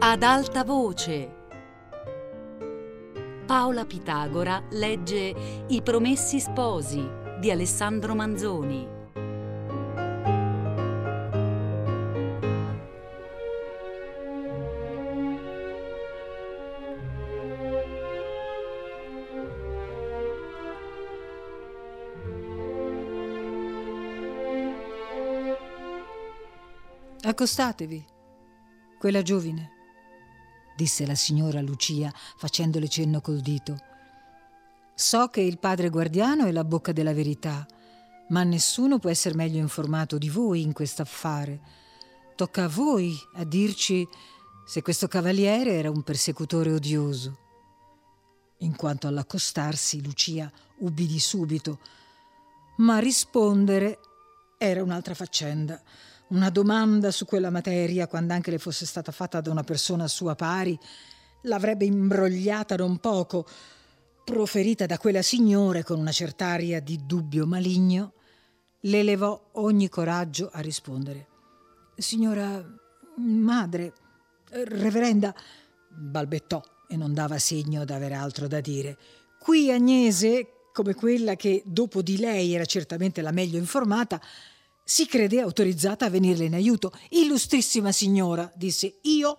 Ad alta voce. Paola Pitagora legge I Promessi Sposi di Alessandro Manzoni. Accostatevi. Quella giovine, disse la signora Lucia facendole cenno col dito. So che il padre guardiano è la bocca della verità, ma nessuno può essere meglio informato di voi in quest'affare. Tocca a voi a dirci se questo cavaliere era un persecutore odioso. In quanto all'accostarsi, Lucia ubbidì subito, ma rispondere era un'altra faccenda una domanda su quella materia, quando anche le fosse stata fatta da una persona sua pari, l'avrebbe imbrogliata non poco, proferita da quella signora con una cert'aria di dubbio maligno, le levò ogni coraggio a rispondere. Signora madre, reverenda, balbettò e non dava segno d'avere altro da dire. Qui Agnese, come quella che dopo di lei era certamente la meglio informata, si crede autorizzata a venirle in aiuto. Illustrissima signora, disse, io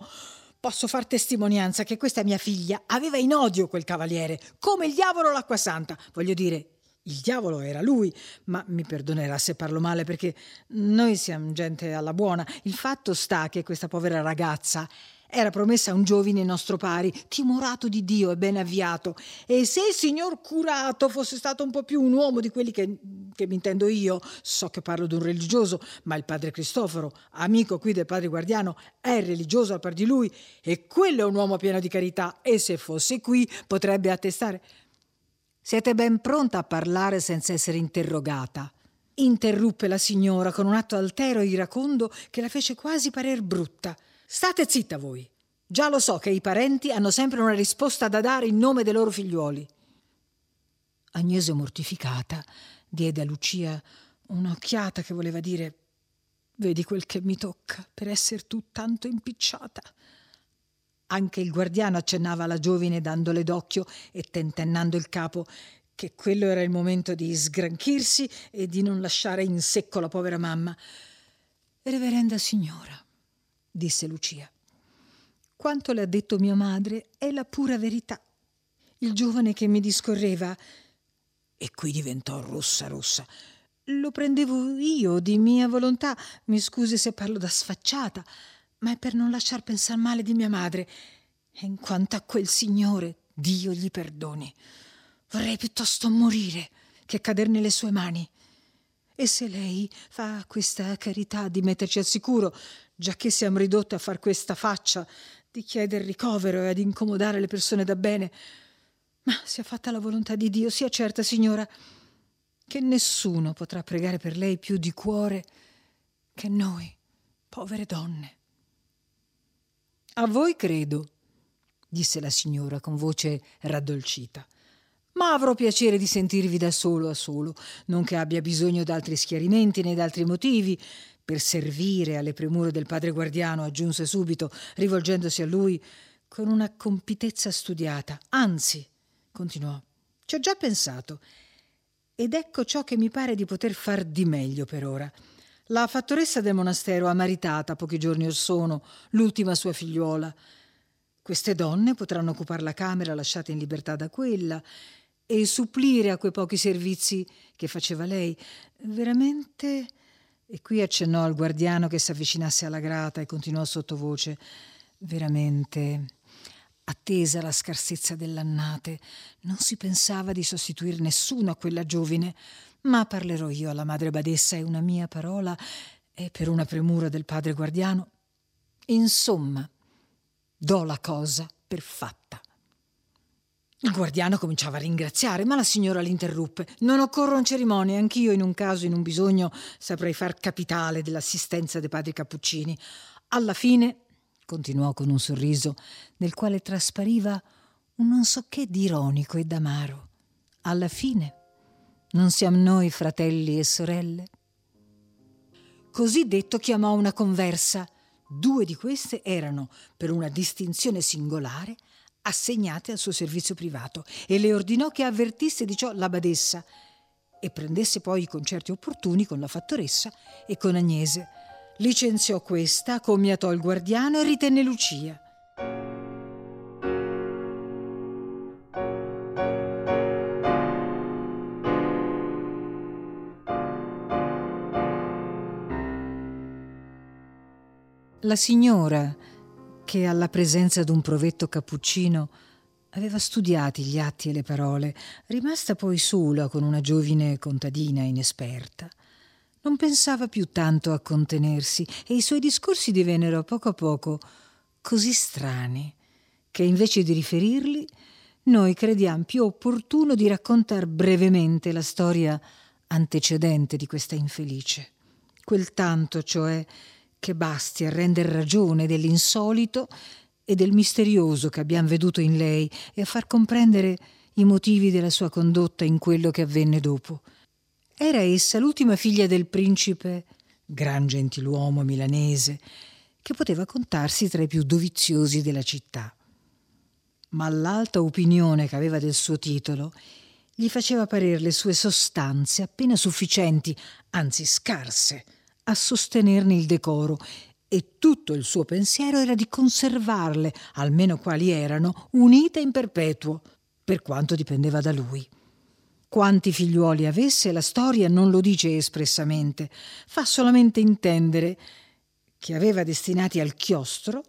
posso far testimonianza che questa mia figlia aveva in odio quel cavaliere, come il diavolo l'acqua santa. Voglio dire, il diavolo era lui, ma mi perdonerà se parlo male perché noi siamo gente alla buona. Il fatto sta che questa povera ragazza era promessa a un giovine nostro pari, timorato di Dio e ben avviato. E se il signor curato fosse stato un po' più un uomo di quelli che, che mi intendo io, so che parlo di un religioso, ma il padre Cristoforo, amico qui del padre guardiano, è religioso al par di lui, e quello è un uomo pieno di carità, e se fosse qui potrebbe attestare. Siete ben pronta a parlare senza essere interrogata. Interruppe la signora con un atto altero e iracondo che la fece quasi parer brutta. State zitta voi. Già lo so che i parenti hanno sempre una risposta da dare in nome dei loro figliuoli. Agnese, mortificata, diede a Lucia un'occhiata che voleva dire Vedi quel che mi tocca per essere tu tanto impicciata. Anche il guardiano accennava alla giovine dandole d'occhio e tentennando il capo che quello era il momento di sgranchirsi e di non lasciare in secco la povera mamma. Reverenda signora, disse Lucia. Quanto le ha detto mia madre è la pura verità. Il giovane che mi discorreva, e qui diventò rossa rossa, lo prendevo io di mia volontà, mi scusi se parlo da sfacciata, ma è per non lasciar pensar male di mia madre. E in quanto a quel signore, Dio gli perdoni. Vorrei piuttosto morire che cader nelle sue mani. E se lei fa questa carità di metterci al sicuro, già che siamo ridotte a far questa faccia di chiedere ricovero e ad incomodare le persone da bene. Ma sia fatta la volontà di Dio, sia certa, signora, che nessuno potrà pregare per lei più di cuore che noi, povere donne. A voi credo, disse la signora con voce raddolcita, ma avrò piacere di sentirvi da solo a solo, non che abbia bisogno d'altri schiarimenti né d'altri motivi, per servire alle premure del padre guardiano, aggiunse subito, rivolgendosi a lui con una compitezza studiata. Anzi, continuò, ci ho già pensato. Ed ecco ciò che mi pare di poter far di meglio per ora. La fattoressa del monastero ha maritata pochi giorni or sono l'ultima sua figliuola. Queste donne potranno occupare la camera lasciata in libertà da quella e supplire a quei pochi servizi che faceva lei. Veramente e qui accennò al guardiano che si avvicinasse alla grata e continuò sottovoce. Veramente, attesa la scarsezza dell'annate, non si pensava di sostituir nessuno a quella giovine, ma parlerò io alla madre badessa e una mia parola è per una premura del padre guardiano. Insomma, do la cosa per fatta. Il guardiano cominciava a ringraziare, ma la signora l'interruppe. Non occorrono cerimonie, anch'io in un caso, in un bisogno, saprei far capitale dell'assistenza dei padri cappuccini. Alla fine, continuò con un sorriso, nel quale traspariva un non so che di ironico ed amaro. Alla fine, non siamo noi fratelli e sorelle? Così detto chiamò una conversa, Due di queste erano, per una distinzione singolare, assegnate al suo servizio privato e le ordinò che avvertisse di ciò la badessa e prendesse poi i concerti opportuni con la fattoressa e con Agnese. Licenziò questa, commiatò il guardiano e ritenne Lucia. La signora, che alla presenza d'un provetto cappuccino aveva studiati gli atti e le parole, rimasta poi sola con una giovine contadina inesperta. Non pensava più tanto a contenersi e i suoi discorsi divennero a poco a poco così strani che invece di riferirli noi crediamo più opportuno di raccontare brevemente la storia antecedente di questa infelice. Quel tanto, cioè, che basti a render ragione dell'insolito e del misterioso che abbiamo veduto in lei e a far comprendere i motivi della sua condotta in quello che avvenne dopo. Era essa l'ultima figlia del principe, gran gentiluomo milanese, che poteva contarsi tra i più doviziosi della città. Ma l'alta opinione che aveva del suo titolo gli faceva parere le sue sostanze appena sufficienti, anzi scarse, a sostenerne il decoro e tutto il suo pensiero era di conservarle, almeno quali erano, unite in perpetuo, per quanto dipendeva da lui. Quanti figliuoli avesse, la storia non lo dice espressamente, fa solamente intendere che aveva destinati al chiostro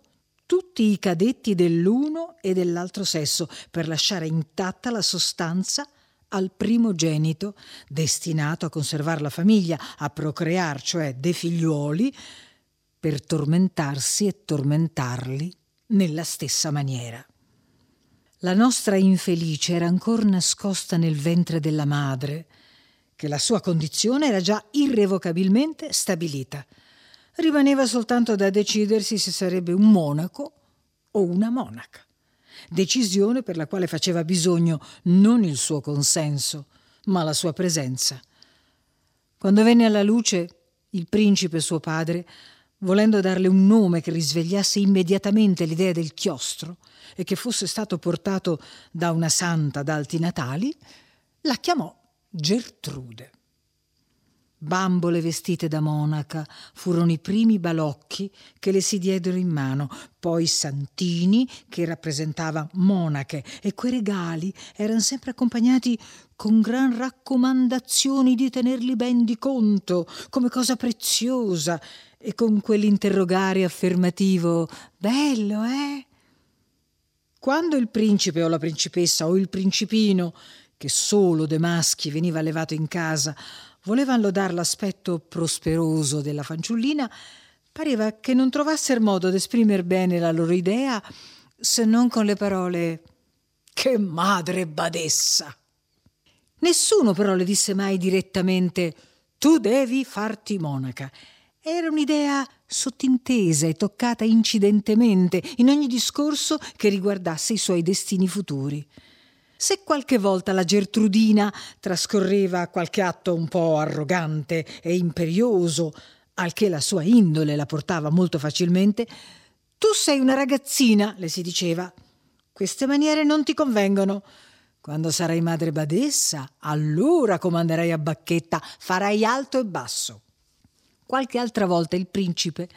tutti i cadetti dell'uno e dell'altro sesso per lasciare intatta la sostanza al primogenito, destinato a conservare la famiglia, a procrear, cioè dei figliuoli, per tormentarsi e tormentarli nella stessa maniera. La nostra infelice era ancora nascosta nel ventre della madre, che la sua condizione era già irrevocabilmente stabilita. Rimaneva soltanto da decidersi se sarebbe un monaco o una monaca. Decisione per la quale faceva bisogno non il suo consenso, ma la sua presenza. Quando venne alla luce, il principe suo padre volendo darle un nome che risvegliasse immediatamente l'idea del chiostro e che fosse stato portato da una santa d'alti natali, la chiamò Gertrude. Bambole vestite da monaca furono i primi balocchi che le si diedero in mano, poi santini che rappresentava monache e quei regali erano sempre accompagnati con gran raccomandazioni di tenerli ben di conto come cosa preziosa e con quell'interrogare affermativo bello, eh? Quando il principe o la principessa o il principino, che solo de maschi veniva levato in casa, volevano lodare l'aspetto prosperoso della fanciullina, pareva che non trovassero modo d'esprimere bene la loro idea se non con le parole che madre badessa. Nessuno però le disse mai direttamente tu devi farti monaca era un'idea sottintesa e toccata incidentemente in ogni discorso che riguardasse i suoi destini futuri. Se qualche volta la Gertrudina trascorreva qualche atto un po' arrogante e imperioso, al che la sua indole la portava molto facilmente, tu sei una ragazzina, le si diceva. Queste maniere non ti convengono. Quando sarai madre badessa, allora comanderai a bacchetta, farai alto e basso. Qualche altra volta il principe,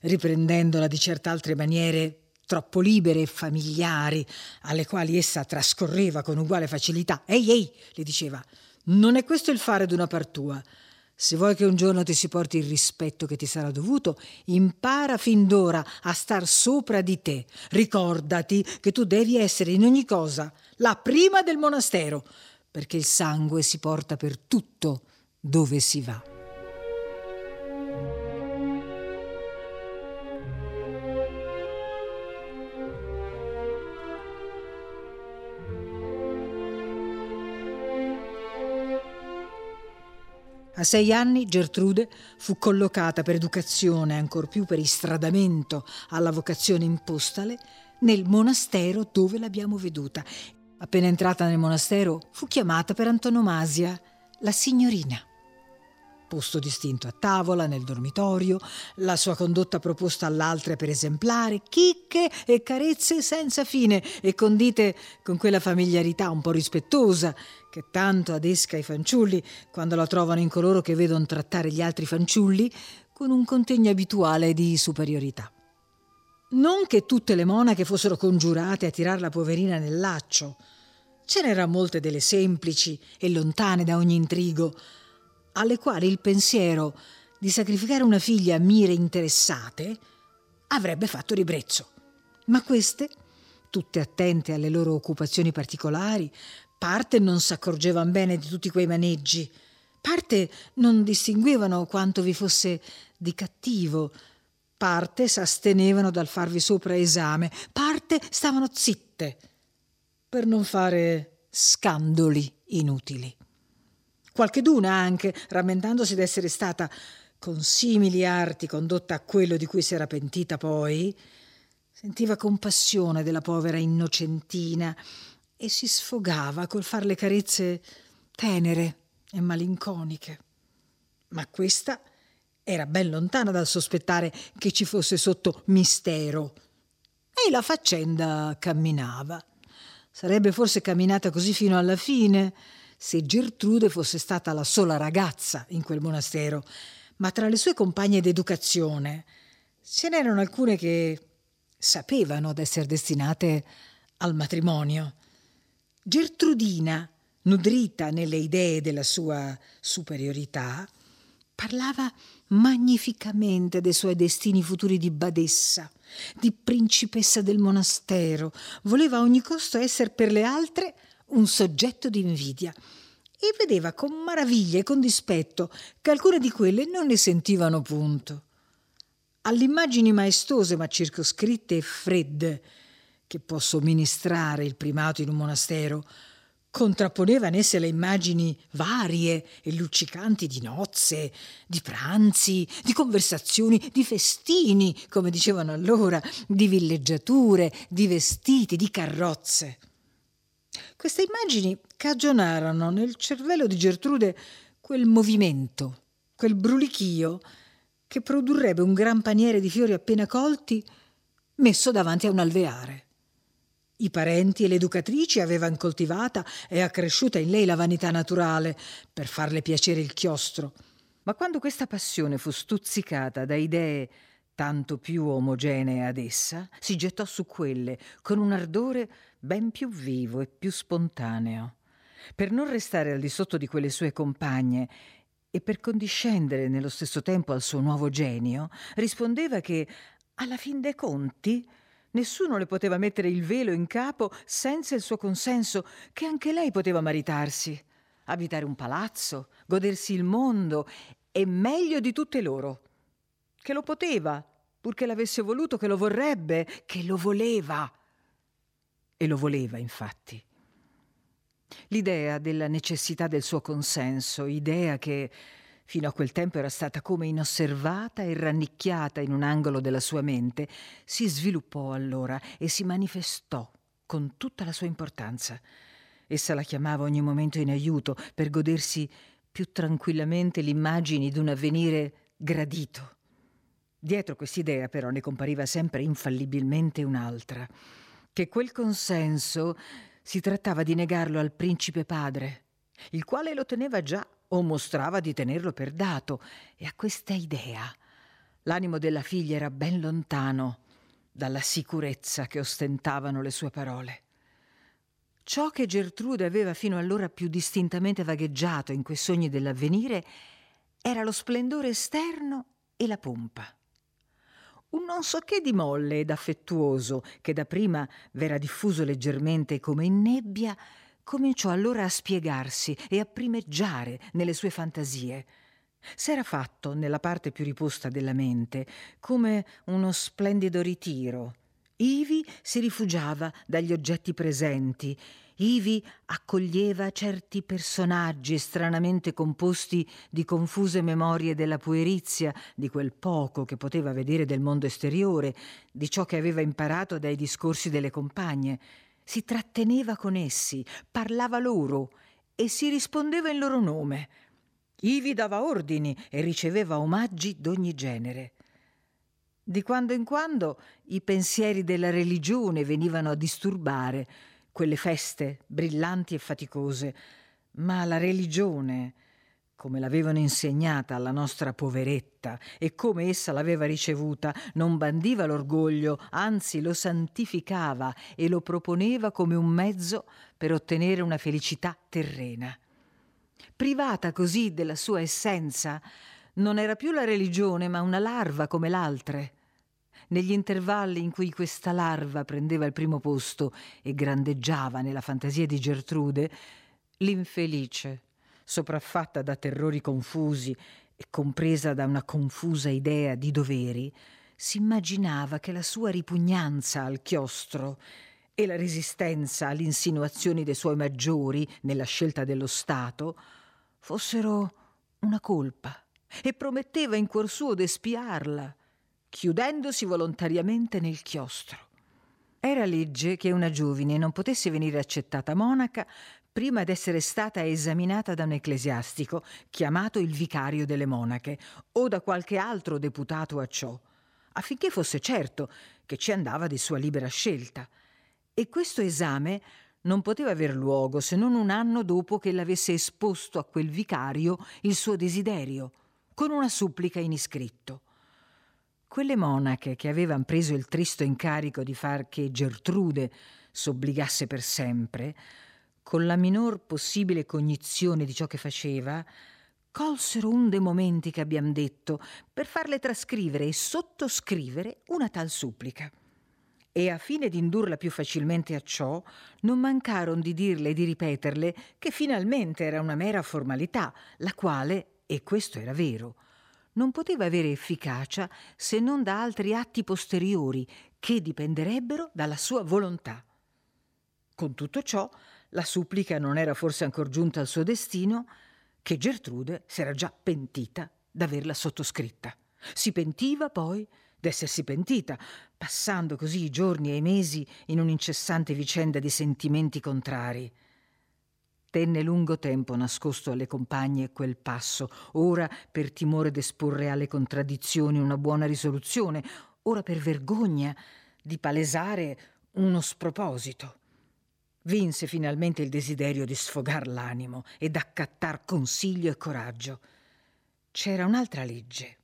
riprendendola di certe altre maniere troppo libere e familiari, alle quali essa trascorreva con uguale facilità, ehi, ehi, le diceva, non è questo il fare d'una par tua. Se vuoi che un giorno ti si porti il rispetto che ti sarà dovuto, impara fin d'ora a star sopra di te. Ricordati che tu devi essere in ogni cosa la prima del monastero, perché il sangue si porta per tutto dove si va. A sei anni Gertrude fu collocata per educazione, ancor più per istradamento alla vocazione impostale, nel monastero dove l'abbiamo veduta. Appena entrata nel monastero fu chiamata per antonomasia la signorina. Posto distinto a tavola, nel dormitorio, la sua condotta proposta all'altra per esemplare, chicche e carezze senza fine e condite con quella familiarità un po' rispettosa che tanto adesca i fanciulli quando la trovano in coloro che vedono trattare gli altri fanciulli con un contegno abituale di superiorità. Non che tutte le monache fossero congiurate a tirar la poverina nel laccio. Ce n'erano molte delle semplici e lontane da ogni intrigo, alle quali il pensiero di sacrificare una figlia a mire interessate avrebbe fatto ribrezzo. Ma queste, tutte attente alle loro occupazioni particolari, parte non s'accorgevano bene di tutti quei maneggi, parte non distinguevano quanto vi fosse di cattivo, parte s'astenevano dal farvi sopra esame, parte stavano zitte per non fare scandoli inutili. Qualcheduna anche, rammentandosi d'essere stata con simili arti condotta a quello di cui si era pentita poi, sentiva compassione della povera innocentina e si sfogava col far le carezze tenere e malinconiche. Ma questa era ben lontana dal sospettare che ci fosse sotto mistero. E la faccenda camminava. Sarebbe forse camminata così fino alla fine se Gertrude fosse stata la sola ragazza in quel monastero, ma tra le sue compagne d'educazione ce n'erano alcune che sapevano d'essere destinate al matrimonio. Gertrudina, nudrita nelle idee della sua superiorità, parlava magnificamente dei suoi destini futuri di badessa, di principessa del monastero, voleva a ogni costo essere per le altre un soggetto di invidia e vedeva con maraviglia e con dispetto che alcune di quelle non ne sentivano punto. Alle immagini maestose ma circoscritte e fredde che può somministrare il primato in un monastero, contrapponeva in esse le immagini varie e luccicanti di nozze, di pranzi, di conversazioni, di festini, come dicevano allora, di villeggiature, di vestiti, di carrozze. Queste immagini cagionarono nel cervello di Gertrude quel movimento, quel brulichio che produrrebbe un gran paniere di fiori appena colti messo davanti a un alveare. I parenti e le educatrici avevano coltivata e accresciuta in lei la vanità naturale per farle piacere il chiostro. Ma quando questa passione fu stuzzicata da idee tanto più omogenee ad essa, si gettò su quelle con un ardore ben più vivo e più spontaneo. Per non restare al di sotto di quelle sue compagne e per condiscendere nello stesso tempo al suo nuovo genio, rispondeva che, alla fin dei conti, Nessuno le poteva mettere il velo in capo senza il suo consenso, che anche lei poteva maritarsi, abitare un palazzo, godersi il mondo e meglio di tutte loro. Che lo poteva, purché l'avesse voluto, che lo vorrebbe, che lo voleva. E lo voleva, infatti. L'idea della necessità del suo consenso, idea che fino a quel tempo era stata come inosservata e rannicchiata in un angolo della sua mente, si sviluppò allora e si manifestò con tutta la sua importanza. Essa la chiamava ogni momento in aiuto per godersi più tranquillamente l'immagine di un avvenire gradito. Dietro quest'idea però ne compariva sempre infallibilmente un'altra, che quel consenso si trattava di negarlo al principe padre, il quale lo teneva già o mostrava di tenerlo per dato, e a questa idea l'animo della figlia era ben lontano dalla sicurezza che ostentavano le sue parole. Ciò che Gertrude aveva fino allora più distintamente vagheggiato in quei sogni dell'avvenire era lo splendore esterno e la pompa. Un non so che di molle ed affettuoso che dapprima v'era diffuso leggermente come in nebbia cominciò allora a spiegarsi e a primeggiare nelle sue fantasie. S'era fatto, nella parte più riposta della mente, come uno splendido ritiro. Ivi si rifugiava dagli oggetti presenti, ivi accoglieva certi personaggi stranamente composti di confuse memorie della puerizia, di quel poco che poteva vedere del mondo esteriore, di ciò che aveva imparato dai discorsi delle compagne si tratteneva con essi, parlava loro e si rispondeva in loro nome. Ivi dava ordini e riceveva omaggi d'ogni genere. Di quando in quando i pensieri della religione venivano a disturbare quelle feste brillanti e faticose, ma la religione, come l'avevano insegnata alla nostra poveretta e come essa l'aveva ricevuta, non bandiva l'orgoglio, anzi lo santificava e lo proponeva come un mezzo per ottenere una felicità terrena. Privata così della sua essenza, non era più la religione, ma una larva come l'altre. Negli intervalli in cui questa larva prendeva il primo posto e grandeggiava nella fantasia di Gertrude, l'infelice, sopraffatta da terrori confusi e compresa da una confusa idea di doveri, si immaginava che la sua ripugnanza al chiostro e la resistenza alle insinuazioni dei suoi maggiori nella scelta dello Stato fossero una colpa e prometteva in cuor suo d'espiarla, chiudendosi volontariamente nel chiostro. Era legge che una giovine non potesse venire accettata monaca prima d'essere stata esaminata da un ecclesiastico, chiamato il vicario delle monache, o da qualche altro deputato a ciò, affinché fosse certo che ci andava di sua libera scelta. E questo esame non poteva aver luogo se non un anno dopo che l'avesse esposto a quel vicario il suo desiderio, con una supplica in iscritto. Quelle monache che avevano preso il tristo incarico di far che Gertrude s'obbligasse per sempre, con la minor possibile cognizione di ciò che faceva, colsero un dei momenti che abbiamo detto per farle trascrivere e sottoscrivere una tal supplica. E a fine di indurla più facilmente a ciò, non mancarono di dirle e di ripeterle che finalmente era una mera formalità, la quale, e questo era vero, non poteva avere efficacia se non da altri atti posteriori che dipenderebbero dalla sua volontà. Con tutto ciò, la supplica non era forse ancor giunta al suo destino, che Gertrude s'era già pentita d'averla sottoscritta. Si pentiva poi d'essersi pentita, passando così i giorni e i mesi in un'incessante vicenda di sentimenti contrari. Tenne lungo tempo nascosto alle compagne quel passo, ora per timore d'esporre alle contraddizioni una buona risoluzione, ora per vergogna di palesare uno sproposito. Vinse finalmente il desiderio di sfogar l'animo e d'accattar consiglio e coraggio. C'era un'altra legge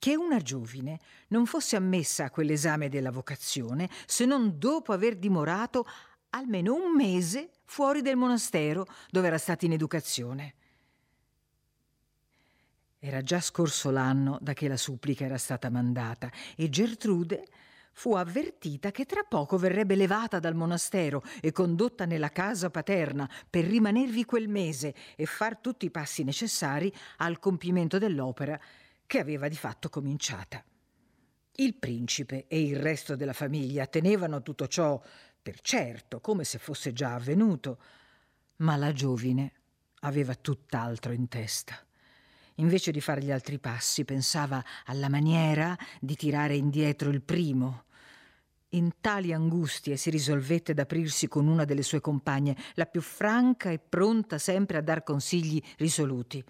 che una giovine non fosse ammessa a quell'esame della vocazione se non dopo aver dimorato almeno un mese fuori del monastero dove era stata in educazione. Era già scorso l'anno da che la supplica era stata mandata e Gertrude fu avvertita che tra poco verrebbe levata dal monastero e condotta nella casa paterna per rimanervi quel mese e far tutti i passi necessari al compimento dell'opera che aveva di fatto cominciata. Il principe e il resto della famiglia tenevano tutto ciò per certo, come se fosse già avvenuto, ma la giovine aveva tutt'altro in testa. Invece di fare gli altri passi, pensava alla maniera di tirare indietro il primo. In tali angustie si risolvette ad aprirsi con una delle sue compagne, la più franca e pronta sempre a dar consigli risoluti.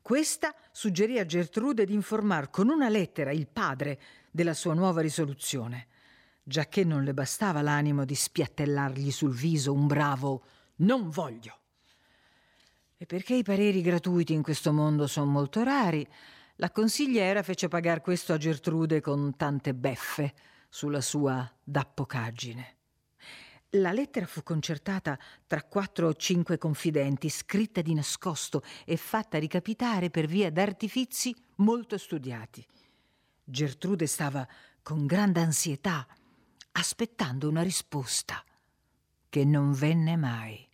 Questa suggerì a Gertrude di informar con una lettera il padre della sua nuova risoluzione giacché non le bastava l'animo di spiattellargli sul viso un bravo non voglio. E perché i pareri gratuiti in questo mondo sono molto rari, la consigliera fece pagar questo a Gertrude con tante beffe sulla sua dappocaggine. La lettera fu concertata tra quattro o cinque confidenti, scritta di nascosto e fatta ricapitare per via d'artifizi molto studiati. Gertrude stava con grande ansietà aspettando una risposta che non venne mai.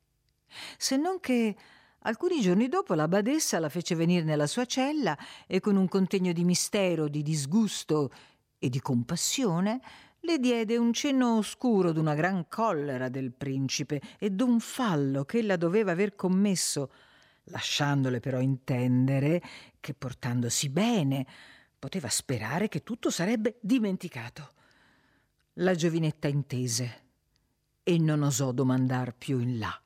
Se non che alcuni giorni dopo la badessa la fece venire nella sua cella e con un contegno di mistero, di disgusto e di compassione le diede un cenno oscuro d'una gran collera del principe e d'un fallo che ella doveva aver commesso, lasciandole però intendere che portandosi bene poteva sperare che tutto sarebbe dimenticato. La giovinetta intese e non osò domandar più in là.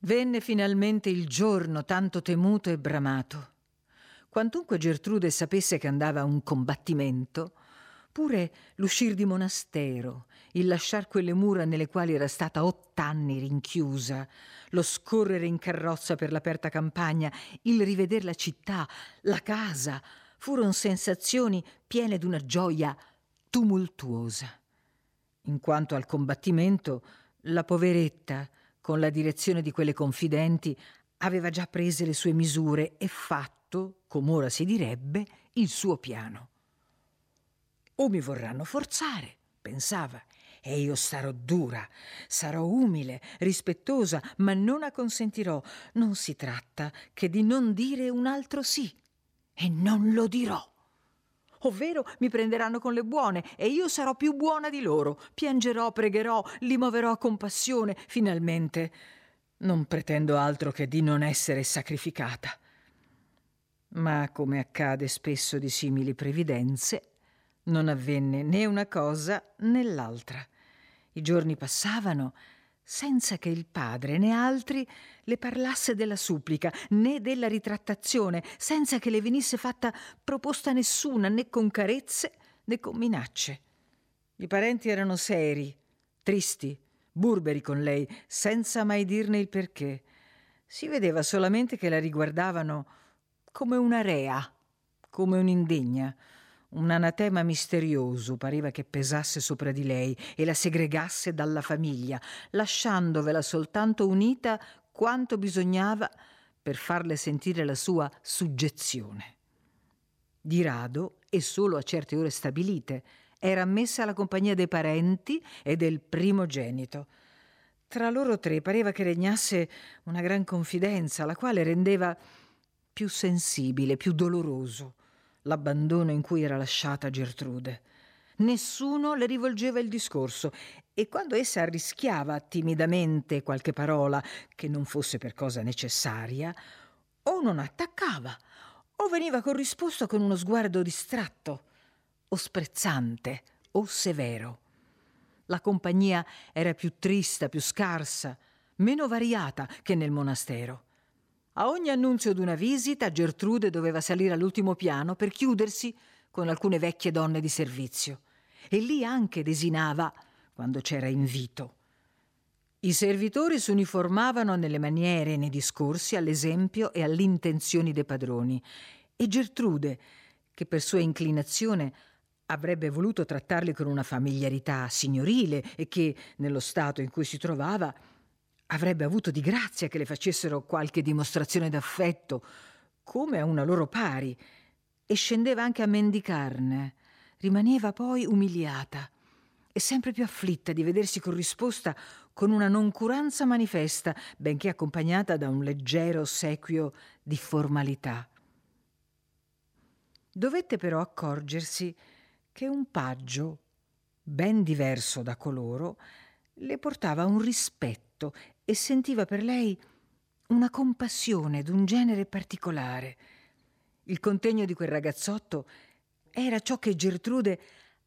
Venne finalmente il giorno tanto temuto e bramato. Quantunque Gertrude sapesse che andava a un combattimento, pure l'uscir di monastero, il lasciar quelle mura nelle quali era stata ott'anni rinchiusa, lo scorrere in carrozza per l'aperta campagna, il riveder la città, la casa, furono sensazioni piene d'una gioia tumultuosa. In quanto al combattimento, la poveretta, con la direzione di quelle confidenti, aveva già prese le sue misure e fatto, come ora si direbbe, il suo piano. O mi vorranno forzare, pensava, e io sarò dura, sarò umile, rispettosa, ma non acconsentirò. Non si tratta che di non dire un altro sì, e non lo dirò ovvero mi prenderanno con le buone e io sarò più buona di loro. Piangerò, pregherò, li muoverò a compassione, finalmente. Non pretendo altro che di non essere sacrificata. Ma come accade spesso di simili previdenze, non avvenne né una cosa né l'altra. I giorni passavano senza che il padre né altri le parlasse della supplica né della ritrattazione, senza che le venisse fatta proposta nessuna, né con carezze né con minacce. I parenti erano seri, tristi, burberi con lei, senza mai dirne il perché. Si vedeva solamente che la riguardavano come una rea, come un'indegna. Un anatema misterioso pareva che pesasse sopra di lei e la segregasse dalla famiglia, lasciandovela soltanto unita quanto bisognava per farle sentire la sua suggezione. Di rado, e solo a certe ore stabilite, era ammessa alla compagnia dei parenti e del primogenito. Tra loro tre pareva che regnasse una gran confidenza, la quale rendeva più sensibile, più doloroso l'abbandono in cui era lasciata Gertrude. Nessuno le rivolgeva il discorso e quando essa arrischiava timidamente qualche parola che non fosse per cosa necessaria, o non attaccava o veniva corrisposto con uno sguardo distratto, o sprezzante, o severo. La compagnia era più trista, più scarsa, meno variata che nel monastero. A ogni annunzio d'una visita, Gertrude doveva salire all'ultimo piano per chiudersi con alcune vecchie donne di servizio. E lì anche desinava quando c'era invito. I servitori si uniformavano nelle maniere e nei discorsi all'esempio e alle intenzioni dei padroni. E Gertrude, che per sua inclinazione avrebbe voluto trattarli con una familiarità signorile e che, nello stato in cui si trovava, avrebbe avuto di grazia che le facessero qualche dimostrazione d'affetto, come a una loro pari, e scendeva anche a mendicarne. Rimaneva poi umiliata e sempre più afflitta di vedersi corrisposta con una noncuranza manifesta, benché accompagnata da un leggero ossequio di formalità. Dovette però accorgersi che un paggio, ben diverso da coloro, le portava un rispetto e sentiva per lei una compassione d'un genere particolare. Il contegno di quel ragazzotto era ciò che Gertrude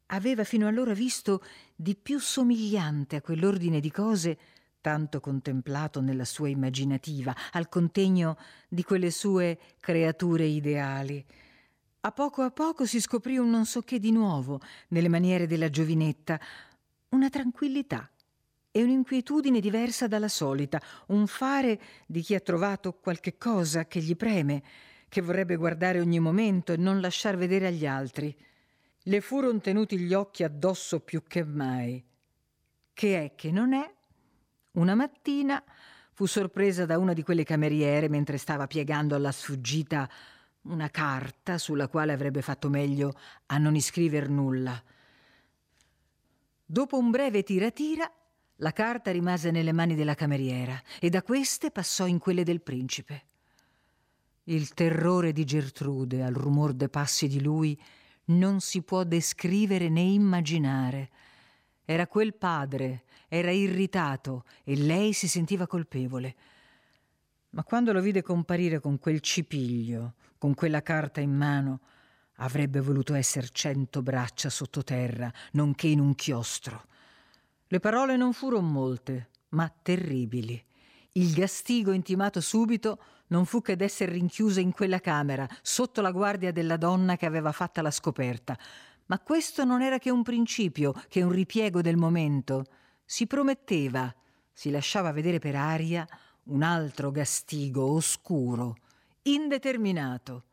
aveva fino allora visto di più somigliante a quell'ordine di cose tanto contemplato nella sua immaginativa, al contegno di quelle sue creature ideali. A poco a poco si scoprì un non so che di nuovo nelle maniere della giovinetta, una tranquillità e un'inquietudine diversa dalla solita, un fare di chi ha trovato qualche cosa che gli preme, che vorrebbe guardare ogni momento e non lasciar vedere agli altri. Le furono tenuti gli occhi addosso più che mai. Che è che non è? Una mattina fu sorpresa da una di quelle cameriere mentre stava piegando alla sfuggita una carta sulla quale avrebbe fatto meglio a non iscriver nulla. Dopo un breve tira-tira, la carta rimase nelle mani della cameriera e da queste passò in quelle del principe. Il terrore di Gertrude al rumor dei passi di lui non si può descrivere né immaginare. Era quel padre, era irritato e lei si sentiva colpevole. Ma quando lo vide comparire con quel cipiglio, con quella carta in mano, avrebbe voluto essere cento braccia sottoterra, nonché in un chiostro. Le parole non furono molte, ma terribili. Il gastigo intimato subito non fu che d'essere rinchiusa in quella camera, sotto la guardia della donna che aveva fatta la scoperta. Ma questo non era che un principio, che un ripiego del momento. Si prometteva, si lasciava vedere per aria un altro gastigo oscuro, indeterminato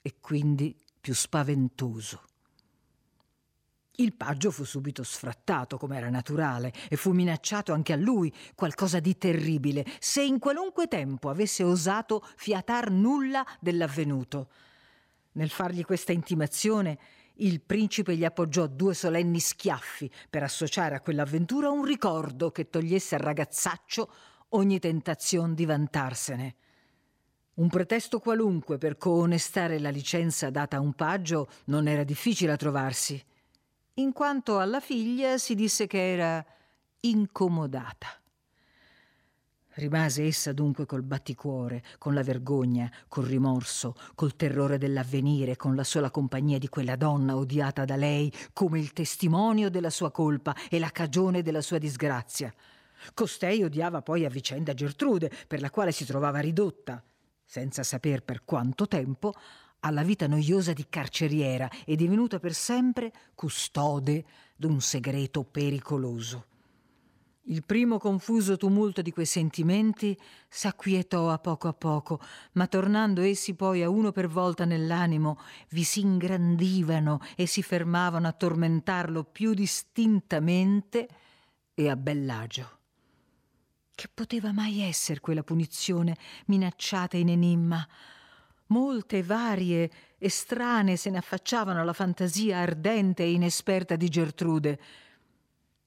e quindi più spaventoso. Il paggio fu subito sfrattato, come era naturale, e fu minacciato anche a lui qualcosa di terribile, se in qualunque tempo avesse osato fiatar nulla dell'avvenuto. Nel fargli questa intimazione, il principe gli appoggiò due solenni schiaffi per associare a quell'avventura un ricordo che togliesse al ragazzaccio ogni tentazione di vantarsene. Un pretesto qualunque per coonestare la licenza data a un paggio non era difficile a trovarsi in quanto alla figlia si disse che era incomodata. Rimase essa dunque col batticuore, con la vergogna, col rimorso, col terrore dell'avvenire, con la sola compagnia di quella donna odiata da lei come il testimonio della sua colpa e la cagione della sua disgrazia. Costei odiava poi a vicenda Gertrude, per la quale si trovava ridotta, senza saper per quanto tempo, alla vita noiosa di carceriera e divenuta per sempre custode d'un segreto pericoloso. Il primo confuso tumulto di quei sentimenti s'acquietò a poco a poco, ma tornando essi poi a uno per volta nell'animo, vi si ingrandivano e si fermavano a tormentarlo più distintamente e a bell'agio. Che poteva mai essere quella punizione minacciata in enimma? Molte varie e strane se ne affacciavano alla fantasia ardente e inesperta di Gertrude.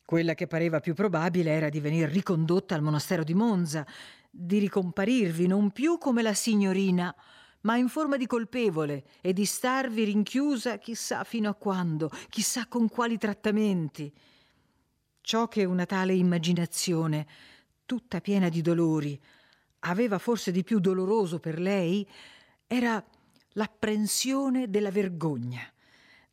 Quella che pareva più probabile era di venir ricondotta al monastero di Monza, di ricomparirvi non più come la signorina, ma in forma di colpevole e di starvi rinchiusa chissà fino a quando, chissà con quali trattamenti. Ciò che una tale immaginazione, tutta piena di dolori, aveva forse di più doloroso per lei, era l'apprensione della vergogna.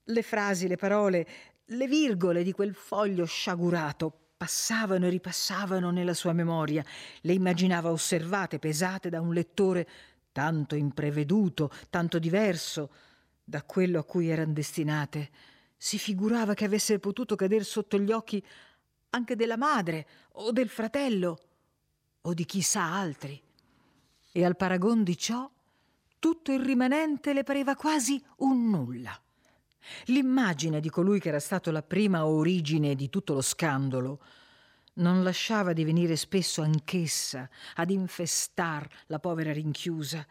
Le frasi, le parole, le virgole di quel foglio sciagurato passavano e ripassavano nella sua memoria, le immaginava osservate, pesate da un lettore tanto impreveduto, tanto diverso da quello a cui erano destinate. Si figurava che avesse potuto cadere sotto gli occhi anche della madre o del fratello o di chissà altri. E al paragon di ciò tutto il rimanente le pareva quasi un nulla. L'immagine di colui che era stato la prima origine di tutto lo scandalo non lasciava di venire spesso anch'essa ad infestar la povera rinchiusa.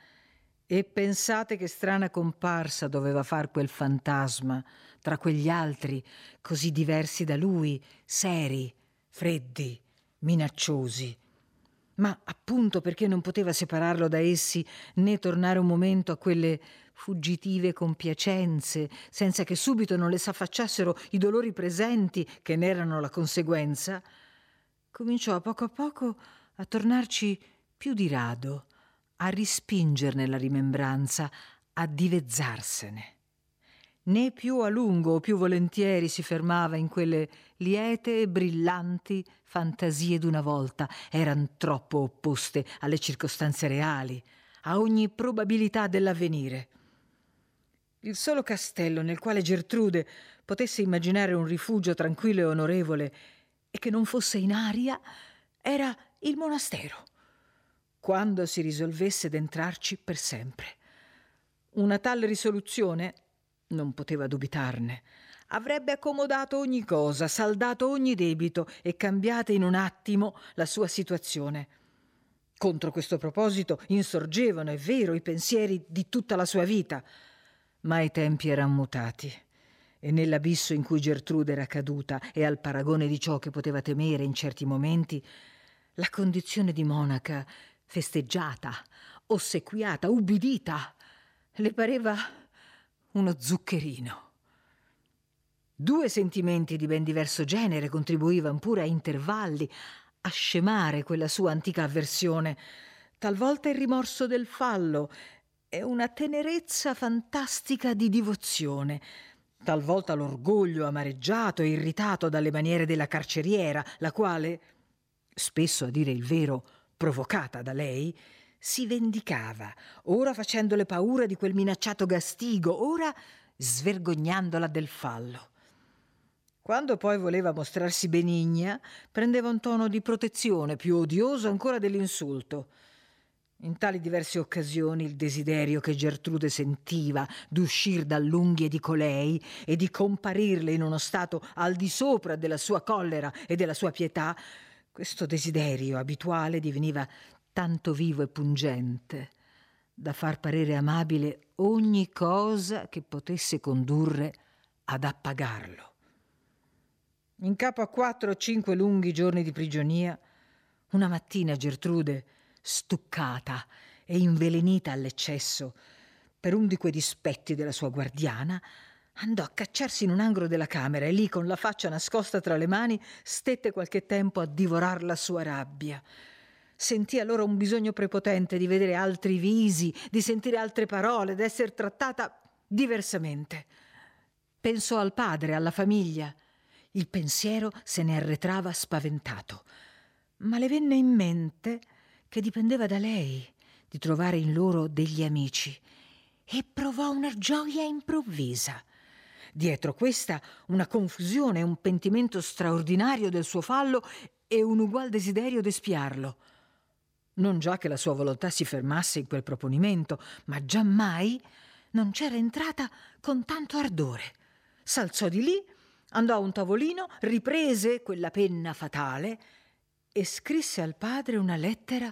E pensate che strana comparsa doveva far quel fantasma tra quegli altri così diversi da lui, seri, freddi, minacciosi ma appunto perché non poteva separarlo da essi né tornare un momento a quelle fuggitive compiacenze, senza che subito non le s'affacciassero i dolori presenti che ne erano la conseguenza, cominciò a poco a poco a tornarci più di rado, a rispingerne la rimembranza, a divezzarsene né più a lungo o più volentieri si fermava in quelle liete e brillanti fantasie d'una volta, eran troppo opposte alle circostanze reali, a ogni probabilità dell'avvenire. Il solo castello nel quale Gertrude potesse immaginare un rifugio tranquillo e onorevole e che non fosse in aria era il monastero, quando si risolvesse d'entrarci per sempre. Una tale risoluzione non poteva dubitarne. Avrebbe accomodato ogni cosa, saldato ogni debito e cambiata in un attimo la sua situazione. Contro questo proposito insorgevano, è vero, i pensieri di tutta la sua vita, ma i tempi erano mutati e nell'abisso in cui Gertrude era caduta e al paragone di ciò che poteva temere in certi momenti, la condizione di monaca, festeggiata, ossequiata, ubbidita, le pareva uno zuccherino. Due sentimenti di ben diverso genere contribuivano pure a intervalli a scemare quella sua antica avversione, talvolta il rimorso del fallo e una tenerezza fantastica di divozione, talvolta l'orgoglio amareggiato e irritato dalle maniere della carceriera, la quale, spesso a dire il vero, provocata da lei, si vendicava, ora facendole paura di quel minacciato gastigo, ora svergognandola del fallo. Quando poi voleva mostrarsi benigna, prendeva un tono di protezione più odioso ancora dell'insulto. In tali diverse occasioni il desiderio che Gertrude sentiva d'uscir dall'unghie di colei e di comparirle in uno stato al di sopra della sua collera e della sua pietà, questo desiderio abituale diveniva tanto vivo e pungente da far parere amabile ogni cosa che potesse condurre ad appagarlo. In capo a quattro o cinque lunghi giorni di prigionia, una mattina Gertrude, stuccata e invelenita all'eccesso per uno di quei dispetti della sua guardiana, andò a cacciarsi in un angolo della camera e lì, con la faccia nascosta tra le mani, stette qualche tempo a divorar la sua rabbia. Sentì allora un bisogno prepotente di vedere altri visi, di sentire altre parole, d'essere trattata diversamente. Pensò al padre, alla famiglia, il pensiero se ne arretrava spaventato, ma le venne in mente che dipendeva da lei di trovare in loro degli amici e provò una gioia improvvisa. Dietro questa una confusione, un pentimento straordinario del suo fallo e un ugual desiderio d'espiarlo. Non già che la sua volontà si fermasse in quel proponimento, ma giammai non c'era entrata con tanto ardore. S'alzò di lì Andò a un tavolino, riprese quella penna fatale e scrisse al padre una lettera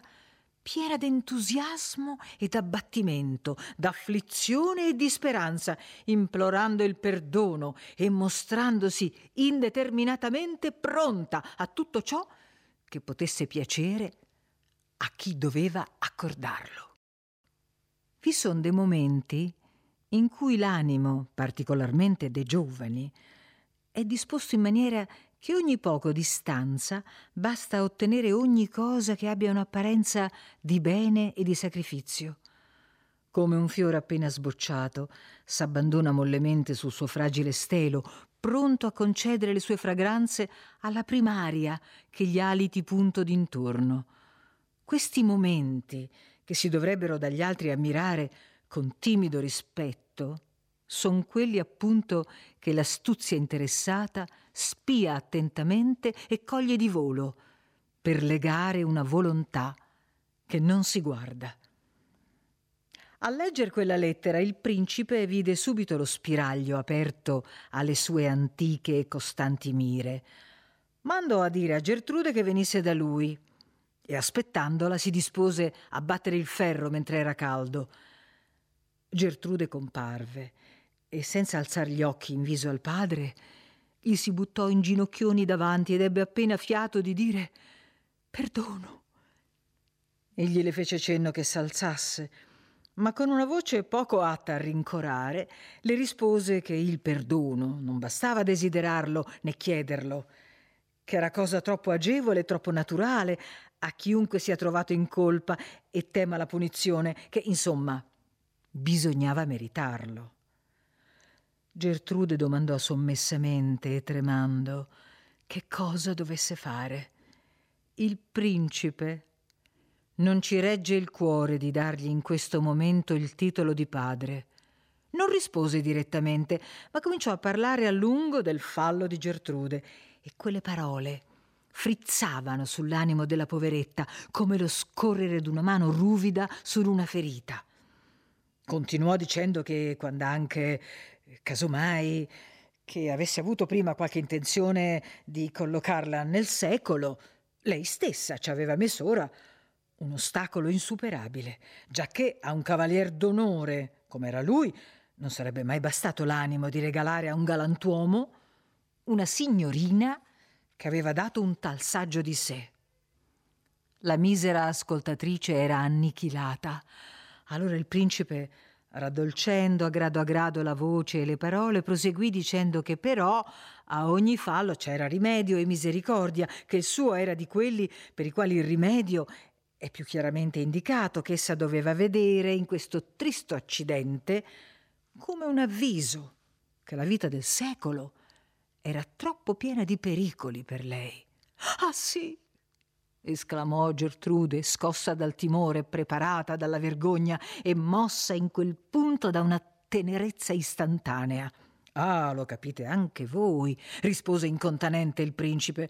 piena d'entusiasmo e d'abbattimento, d'afflizione e di speranza, implorando il perdono e mostrandosi indeterminatamente pronta a tutto ciò che potesse piacere a chi doveva accordarlo. Vi sono dei momenti in cui l'animo, particolarmente dei giovani, è disposto in maniera che ogni poco di stanza basta ottenere ogni cosa che abbia un'apparenza di bene e di sacrificio. Come un fiore appena sbocciato, s'abbandona mollemente sul suo fragile stelo, pronto a concedere le sue fragranze alla primaria che gli aliti punto d'intorno. Questi momenti, che si dovrebbero dagli altri ammirare con timido rispetto, sono quelli appunto che l'astuzia interessata spia attentamente e coglie di volo per legare una volontà che non si guarda. A leggere quella lettera il principe vide subito lo spiraglio aperto alle sue antiche e costanti mire. Mandò a dire a Gertrude che venisse da lui e aspettandola si dispose a battere il ferro mentre era caldo. Gertrude comparve e senza alzar gli occhi in viso al padre, gli si buttò in ginocchioni davanti ed ebbe appena fiato di dire perdono. Egli le fece cenno che s'alzasse, ma con una voce poco atta a rincorare, le rispose che il perdono non bastava desiderarlo né chiederlo, che era cosa troppo agevole e troppo naturale a chiunque sia trovato in colpa e tema la punizione, che insomma bisognava meritarlo. Gertrude domandò sommessamente e tremando che cosa dovesse fare. Il principe non ci regge il cuore di dargli in questo momento il titolo di padre. Non rispose direttamente, ma cominciò a parlare a lungo del fallo di Gertrude e quelle parole frizzavano sull'animo della poveretta come lo scorrere d'una mano ruvida su una ferita. Continuò dicendo che quando anche casomai che avesse avuto prima qualche intenzione di collocarla nel secolo, lei stessa ci aveva messo ora un ostacolo insuperabile, giacché a un cavalier d'onore come era lui non sarebbe mai bastato l'animo di regalare a un galantuomo una signorina che aveva dato un tal saggio di sé. La misera ascoltatrice era annichilata. Allora il principe Raddolcendo a grado a grado la voce e le parole, proseguì dicendo che però a ogni fallo c'era rimedio e misericordia, che il suo era di quelli per i quali il rimedio è più chiaramente indicato, che essa doveva vedere in questo tristo accidente come un avviso che la vita del secolo era troppo piena di pericoli per lei. Ah sì, esclamò Gertrude, scossa dal timore, preparata dalla vergogna e mossa in quel punto da una tenerezza istantanea. Ah, lo capite anche voi, rispose incontanente il principe.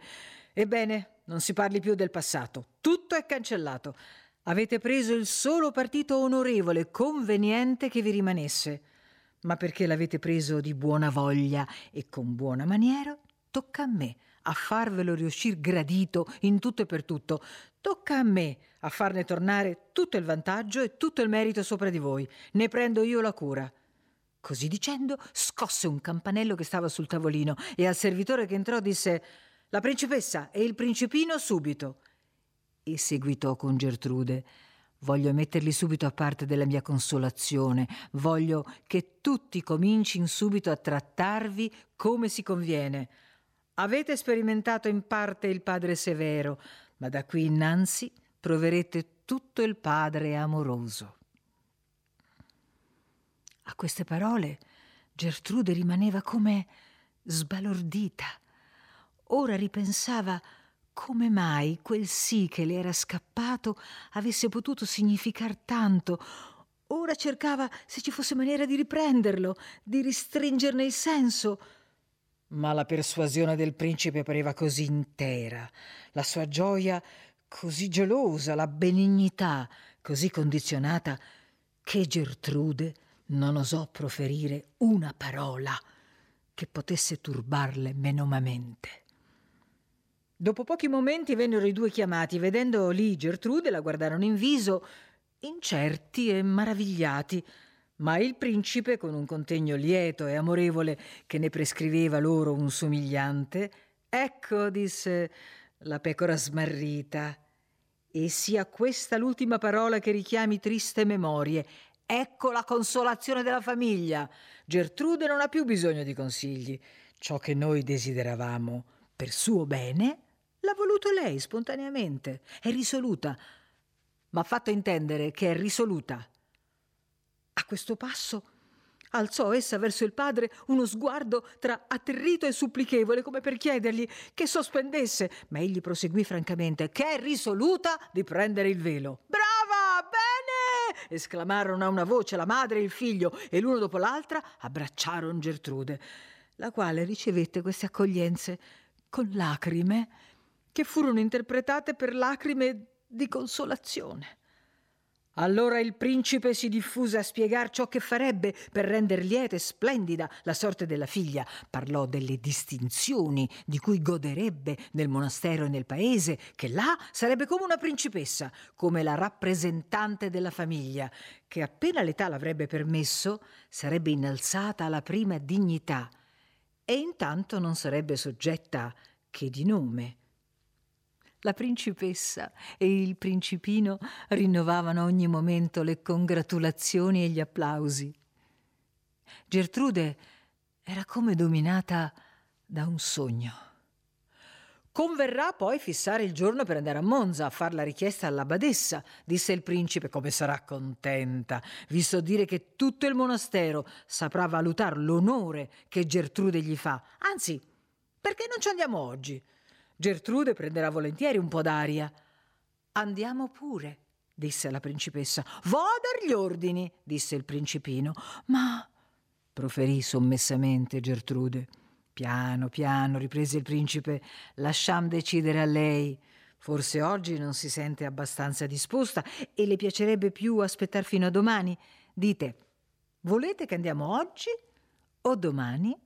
Ebbene, non si parli più del passato. Tutto è cancellato. Avete preso il solo partito onorevole e conveniente che vi rimanesse. Ma perché l'avete preso di buona voglia e con buona maniera, tocca a me a farvelo riuscir gradito in tutto e per tutto. Tocca a me a farne tornare tutto il vantaggio e tutto il merito sopra di voi. Ne prendo io la cura. Così dicendo, scosse un campanello che stava sul tavolino e al servitore che entrò disse La principessa e il principino subito. E seguitò con Gertrude. Voglio metterli subito a parte della mia consolazione. Voglio che tutti comincin subito a trattarvi come si conviene. Avete sperimentato in parte il Padre severo, ma da qui innanzi proverete tutto il Padre amoroso. A queste parole Gertrude rimaneva come sbalordita. Ora ripensava come mai quel sì che le era scappato avesse potuto significar tanto. Ora cercava se ci fosse maniera di riprenderlo, di ristringerne il senso. Ma la persuasione del principe pareva così intera, la sua gioia così gelosa, la benignità così condizionata, che Gertrude non osò proferire una parola che potesse turbarle menomamente. Dopo pochi momenti vennero i due chiamati, vedendo lì Gertrude la guardarono in viso, incerti e maravigliati, ma il principe, con un contegno lieto e amorevole che ne prescriveva loro un somigliante, ecco, disse la pecora smarrita, e sia questa l'ultima parola che richiami triste memorie, Ecco la consolazione della famiglia. Gertrude non ha più bisogno di consigli. Ciò che noi desideravamo per suo bene l'ha voluto lei spontaneamente. È risoluta, ma ha fatto intendere che è risoluta. A questo passo alzò essa verso il padre uno sguardo tra atterrito e supplichevole, come per chiedergli che sospendesse, ma egli proseguì francamente che è risoluta di prendere il velo. Brava! Bene! esclamarono a una voce la madre e il figlio, e l'uno dopo l'altra abbracciarono Gertrude, la quale ricevette queste accoglienze con lacrime che furono interpretate per lacrime di consolazione. Allora il principe si diffuse a spiegar ciò che farebbe per render lieta e splendida la sorte della figlia. Parlò delle distinzioni di cui goderebbe nel monastero e nel paese, che là sarebbe come una principessa, come la rappresentante della famiglia, che appena l'età l'avrebbe permesso, sarebbe innalzata alla prima dignità e intanto non sarebbe soggetta che di nome la principessa e il principino rinnovavano ogni momento le congratulazioni e gli applausi. Gertrude era come dominata da un sogno. Converrà poi fissare il giorno per andare a Monza a far la richiesta alla badessa, disse il principe, come sarà contenta, visto dire che tutto il monastero saprà valutare l'onore che Gertrude gli fa. Anzi, perché non ci andiamo oggi? Gertrude prenderà volentieri un po' d'aria. Andiamo pure, disse la principessa. Vo a dar gli ordini, disse il principino. Ma, proferì sommessamente Gertrude. Piano, piano, riprese il principe, lasciam decidere a lei. Forse oggi non si sente abbastanza disposta e le piacerebbe più aspettare fino a domani. Dite, volete che andiamo oggi o domani?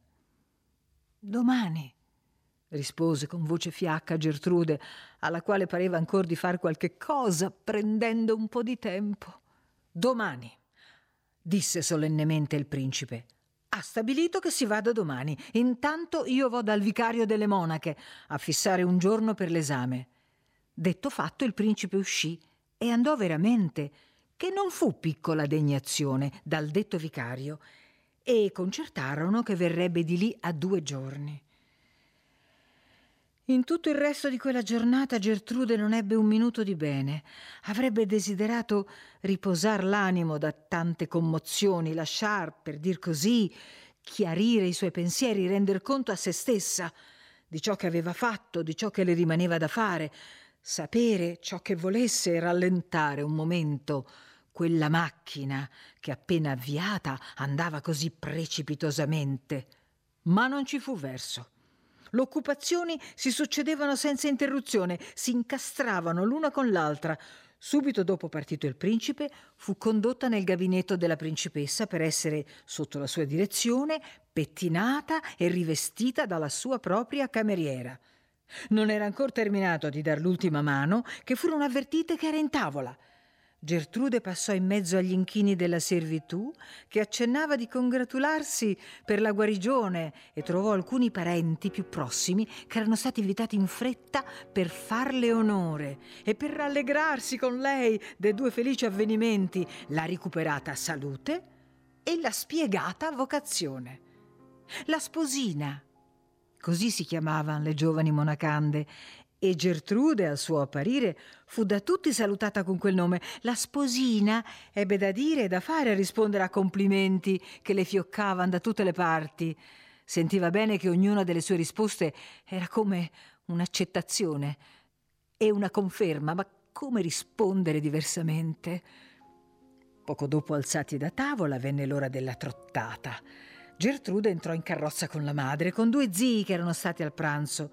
Domani rispose con voce fiacca Gertrude, alla quale pareva ancor di far qualche cosa, prendendo un po' di tempo. Domani, disse solennemente il principe. Ha stabilito che si vada domani. Intanto io vado al vicario delle monache a fissare un giorno per l'esame. Detto fatto, il principe uscì e andò veramente, che non fu piccola degnazione, dal detto vicario, e concertarono che verrebbe di lì a due giorni. In tutto il resto di quella giornata Gertrude non ebbe un minuto di bene. Avrebbe desiderato riposar l'animo da tante commozioni, lasciar, per dir così, chiarire i suoi pensieri, render conto a se stessa di ciò che aveva fatto, di ciò che le rimaneva da fare, sapere ciò che volesse rallentare un momento quella macchina che appena avviata andava così precipitosamente. Ma non ci fu verso. L'occupazioni si succedevano senza interruzione, si incastravano l'una con l'altra. Subito dopo partito il principe, fu condotta nel gabinetto della principessa per essere, sotto la sua direzione, pettinata e rivestita dalla sua propria cameriera. Non era ancora terminato di dar l'ultima mano che furono avvertite che era in tavola. Gertrude passò in mezzo agli inchini della servitù, che accennava di congratularsi per la guarigione e trovò alcuni parenti più prossimi che erano stati invitati in fretta per farle onore e per rallegrarsi con lei dei due felici avvenimenti, la ricuperata salute e la spiegata vocazione. La sposina, così si chiamavano le giovani monacande, e Gertrude, al suo apparire, fu da tutti salutata con quel nome. La sposina ebbe da dire e da fare a rispondere a complimenti che le fioccavano da tutte le parti. Sentiva bene che ognuna delle sue risposte era come un'accettazione e una conferma, ma come rispondere diversamente? Poco dopo alzati da tavola venne l'ora della trottata. Gertrude entrò in carrozza con la madre, con due zii che erano stati al pranzo.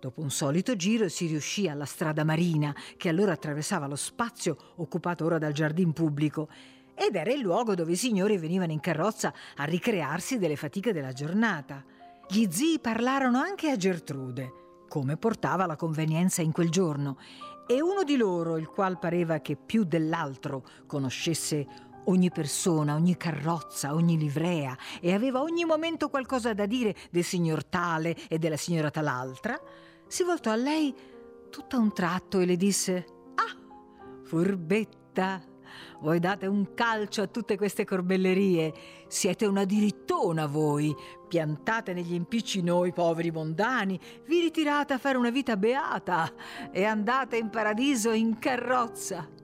Dopo un solito giro si riuscì alla strada marina, che allora attraversava lo spazio occupato ora dal giardin pubblico, ed era il luogo dove i signori venivano in carrozza a ricrearsi delle fatiche della giornata. Gli zii parlarono anche a Gertrude, come portava la convenienza in quel giorno, e uno di loro, il qual pareva che più dell'altro conoscesse ogni persona, ogni carrozza, ogni livrea e aveva ogni momento qualcosa da dire del signor tale e della signora talaltra, si voltò a lei tutto a un tratto e le disse Ah, furbetta, voi date un calcio a tutte queste corbellerie. Siete una dirittona voi. Piantate negli impicci noi poveri mondani, vi ritirate a fare una vita beata e andate in paradiso in carrozza.